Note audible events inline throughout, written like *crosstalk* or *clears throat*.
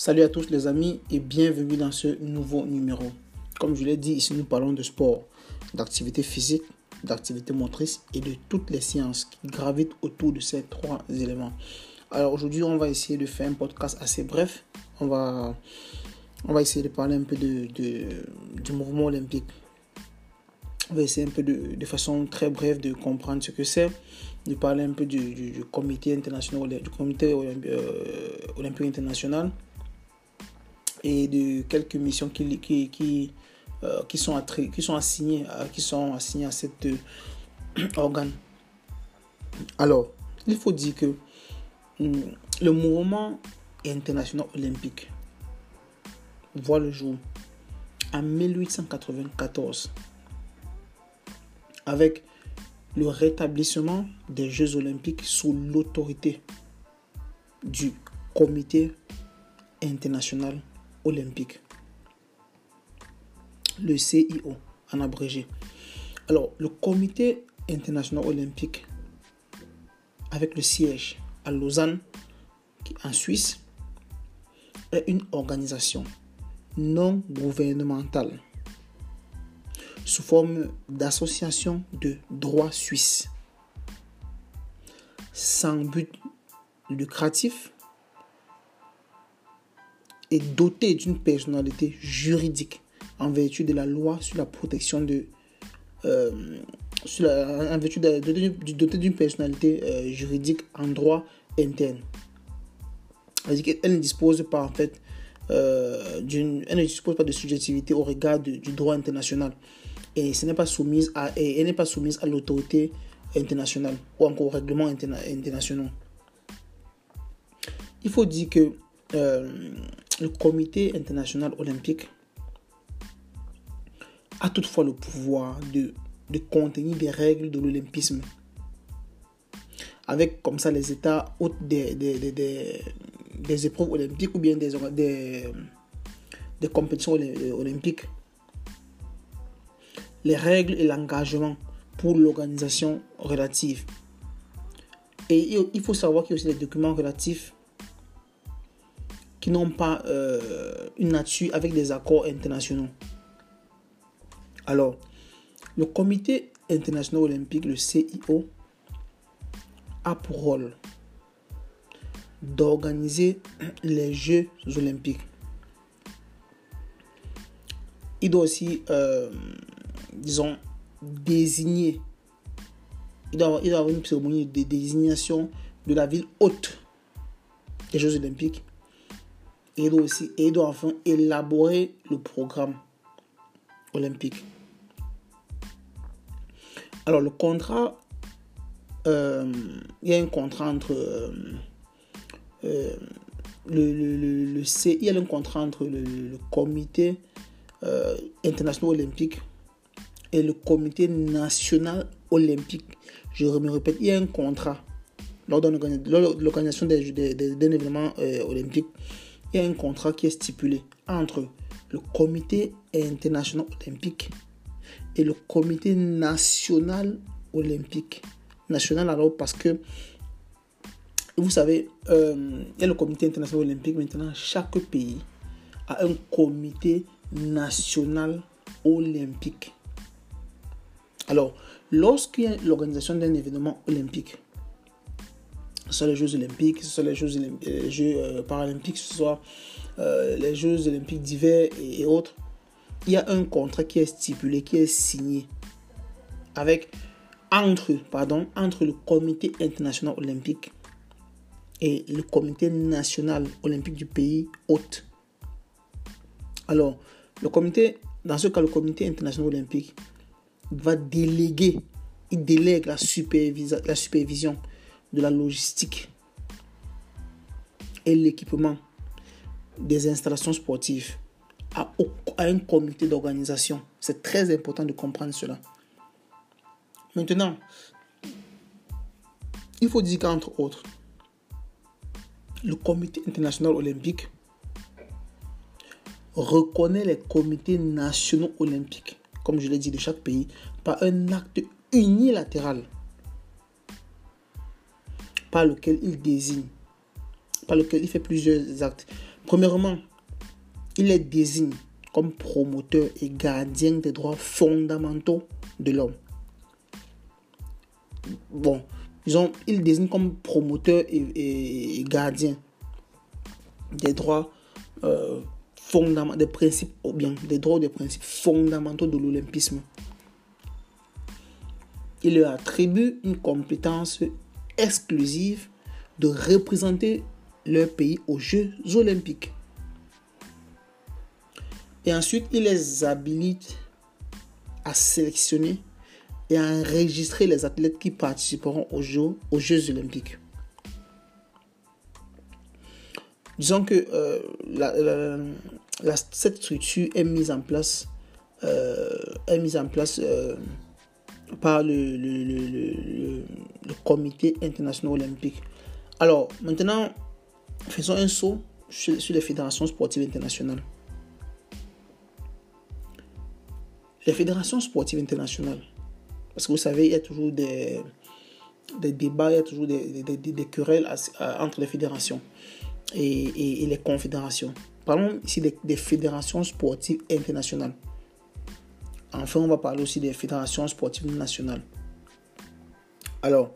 Salut à tous les amis et bienvenue dans ce nouveau numéro. Comme je l'ai dit, ici nous parlons de sport, d'activité physique, d'activité motrice et de toutes les sciences qui gravitent autour de ces trois éléments. Alors aujourd'hui, on va essayer de faire un podcast assez bref. On va, on va essayer de parler un peu du mouvement olympique. On va essayer un peu de, façon très brève de comprendre ce que c'est, de parler un peu du, comité international, du comité euh, olympique international et de quelques missions qui, qui, qui, euh, qui, sont, qui sont assignées à, qui sont assignées à cet euh, *clears throat* organe. Alors, il faut dire que hum, le mouvement international olympique voit le jour en 1894 avec le rétablissement des Jeux olympiques sous l'autorité du Comité international olympique. Le CIO en abrégé. Alors, le Comité international olympique, avec le siège à Lausanne, en Suisse, est une organisation non gouvernementale sous forme d'association de droit suisse sans but lucratif est doté d'une personnalité juridique en vertu de la loi sur la protection de euh, sur la, en vertu de, doté d'une personnalité euh, juridique en droit interne. Elle ne dispose pas en fait euh, d'une, elle ne dispose pas de subjectivité au regard du droit international et ce n'est pas soumise à et elle n'est pas soumise à l'autorité internationale ou encore au règlement international. Il faut dire que le comité international olympique a toutefois le pouvoir de, de contenir des règles de l'olympisme. Avec comme ça les états des, des, des, épreuves olympiques ou bien des, des, des compétitions olympiques. Les règles et l'engagement pour l'organisation relative. Et il faut savoir qu'il y a aussi des documents relatifs qui n'ont pas euh, une nature avec des accords internationaux. Alors, le comité international olympique, le CIO, a pour rôle d'organiser les Jeux olympiques. Il doit aussi, euh, disons, désigner, il doit, il doit avoir une cérémonie de désignation de la ville haute des Jeux olympiques et doit aussi et doit enfin élaborer le programme olympique. Alors le contrat, euh, il y a un contrat entre euh, euh, le, le, le, CI, il y a un contrat entre le, comité international olympique et le comité national olympique. Je me répète, il y a un contrat lors de l'organisation d'un événement olympique il y a un contrat qui est stipulé entre le comité international olympique et le comité national olympique. National alors parce que, vous savez, euh, il y a le comité international olympique. Maintenant, chaque pays a un comité national olympique. Alors, lorsqu'il y a l'organisation d'un événement olympique, ce soit les Jeux olympiques, ce soit les Jeux, les jeux euh, paralympiques, ce soit euh, les Jeux olympiques d'hiver et, autres, il y a un contrat qui est stipulé, qui est signé avec entre, pardon, entre le comité international olympique et le comité national olympique du pays hôte. Alors, le comité, dans ce cas, le comité international olympique va déléguer, il délègue la supervision de la logistique et l'équipement des installations sportives à, un comité d'organisation. C'est très important de comprendre cela. Maintenant, il faut dire qu'entre autres, le comité international olympique reconnaît les comités nationaux olympiques, comme je l'ai dit, de chaque pays, par un acte unilatéral par lequel il désigne, par lequel il fait plusieurs actes. Premièrement, il les désigne comme promoteur et gardien des droits fondamentaux de l'homme. Bon, ils, ont, ils désignent comme promoteur et, gardien des droits euh, fondamentaux, des principes, ou bien des droits des principes fondamentaux de l'olympisme. Il leur attribue une compétence exclusive de représenter leur pays aux Jeux olympiques. Et ensuite, il les habilite à sélectionner et à enregistrer les athlètes qui participeront aux Jeux, aux Jeux olympiques. Disons que euh, cette structure est mise en place, euh, est mise en place euh, par le, comité international olympique. Alors, maintenant, faisons un saut sur, les fédérations sportives internationales. Les fédérations sportives internationales, parce que vous savez, il y a toujours des, débats, il y a toujours des, querelles entre les fédérations et, les confédérations. Parlons ici des fédérations sportives internationales. Enfin, on va parler aussi des fédérations sportives nationales. Alors,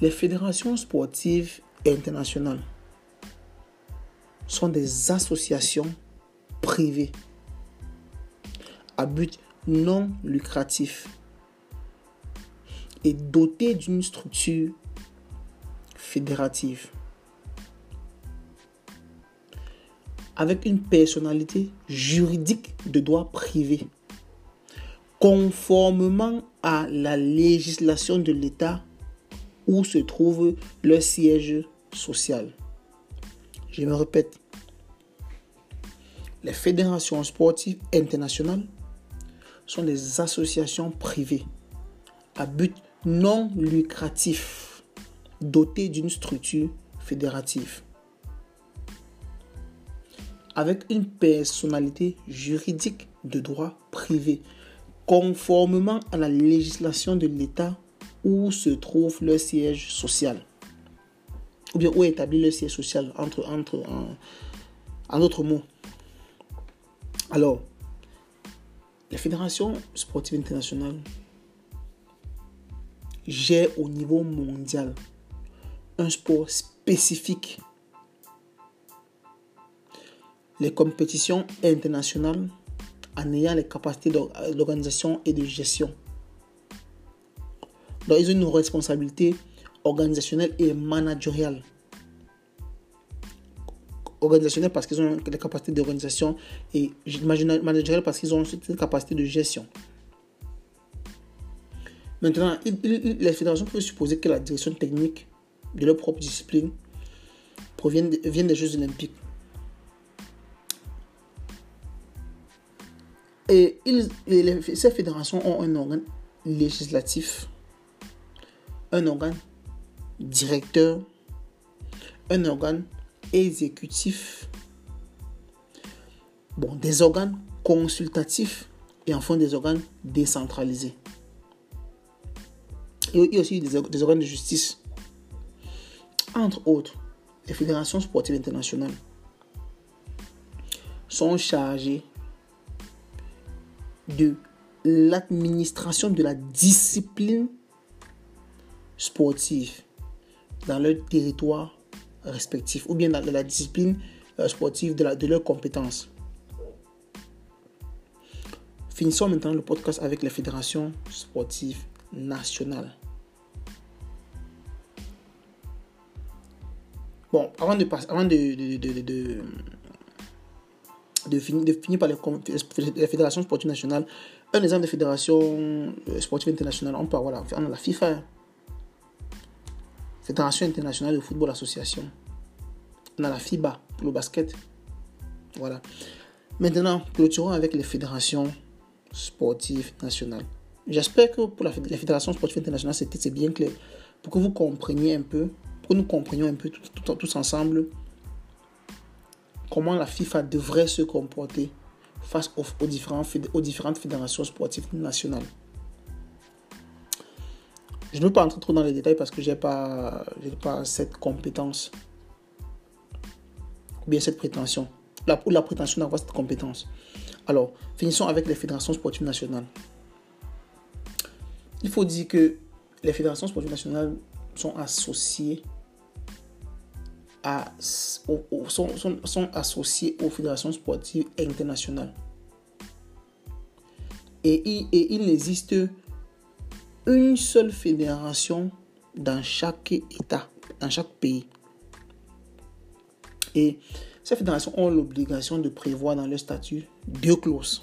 les fédérations sportives internationales sont des associations privées à but non lucratif et dotées d'une structure fédérative avec une personnalité juridique de droit privé conformément à la législation de l'État où se trouve le siège social. Je me répète, les fédérations sportives internationales sont des associations privées à but non lucratif dotées d'une structure fédérative avec une personnalité juridique de droit privé conformément à la législation de l'État où se trouve leur siège social. Ou bien où est établi le siège social, entre, entre, en, en d'autres mots. Alors, la Fédération sportive internationale gère au niveau mondial un sport spécifique. Les compétitions internationales en ayant les capacités d'organisation et de gestion. Donc, ils ont une responsabilité organisationnelle et managériale. Organisationnelle parce qu'ils ont les capacités d'organisation et managériale parce qu'ils ont une capacité de gestion. Maintenant, les fédérations peuvent supposer que la direction technique de leur propre discipline provient vient des Jeux olympiques. Et, ces fédérations ont un organe législatif, un organe directeur, un organe exécutif, bon, des organes consultatifs et enfin des organes décentralisés. Il y a aussi des organes de justice. Entre autres, les fédérations sportives internationales sont chargées de l'administration de la discipline sportive dans leur territoire respectif ou bien dans la discipline euh, sportive de, la, de leurs compétences. Finissons maintenant le podcast avec les fédérations sportives nationales. Bon, avant de, avant de, de de finir, de par les, les, fédérations sportives nationales. Un exemple de fédération euh, sportive internationale, on parle, voilà, on a la FIFA, Fédération internationale de football association. On a la FIBA pour le basket. Voilà. Maintenant, clôturons avec les fédérations sportives nationales. J'espère que pour la, les fédérations sportives internationales, c'est bien clair. Pour que vous compreniez un peu, pour que nous comprenions un peu tous ensemble comment la FIFA devrait se comporter face aux, différentes fédérations sportives nationales. Je ne veux pas entrer trop dans les détails parce que je n'ai pas, cette compétence. ou bien cette prétention, ou la prétention d'avoir cette compétence. Alors, finissons avec les fédérations sportives nationales. Il faut dire que les fédérations sportives nationales sont associées sont, associées aux fédérations sportives internationales. Et il, et il existe une seule fédération dans chaque État, dans chaque pays. Et ces fédérations ont l'obligation de prévoir dans leur statut deux clauses.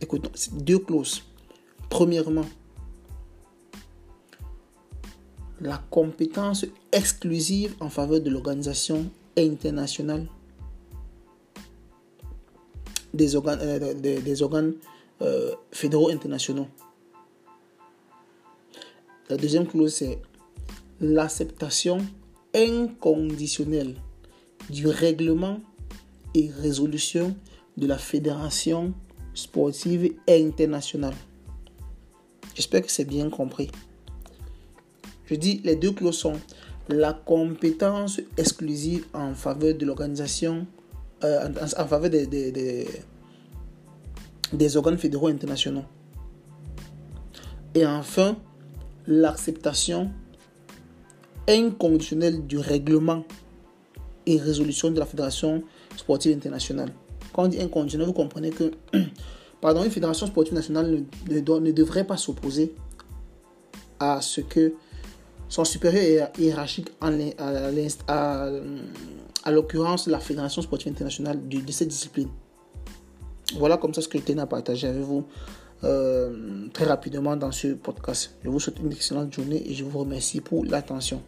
Écoutons, deux clauses. Premièrement, la compétence exclusive en faveur de l'organisation internationale des organes, euh, euh, fédéraux internationaux. La deuxième clause, c'est l'acceptation inconditionnelle du règlement et résolution de la Fédération sportive internationale. J'espère que c'est bien compris. Je dis les deux clauses sont la compétence exclusive en faveur de l'organisation, euh, en, faveur des, des, organes fédéraux internationaux. Et enfin, l'acceptation inconditionnelle du règlement et résolution de la Fédération sportive internationale. Quand on dit inconditionnel, vous comprenez que *clears throat* pardon, une fédération sportive nationale ne, ne devrait pas s'opposer à ce que son supérieur hiérarchique, à, à, l'occurrence la Fédération sportive internationale de, cette discipline. Voilà comme ça ce que je tenais à partager avec vous euh, très rapidement dans ce podcast. Je vous souhaite une excellente journée et je vous remercie pour l'attention.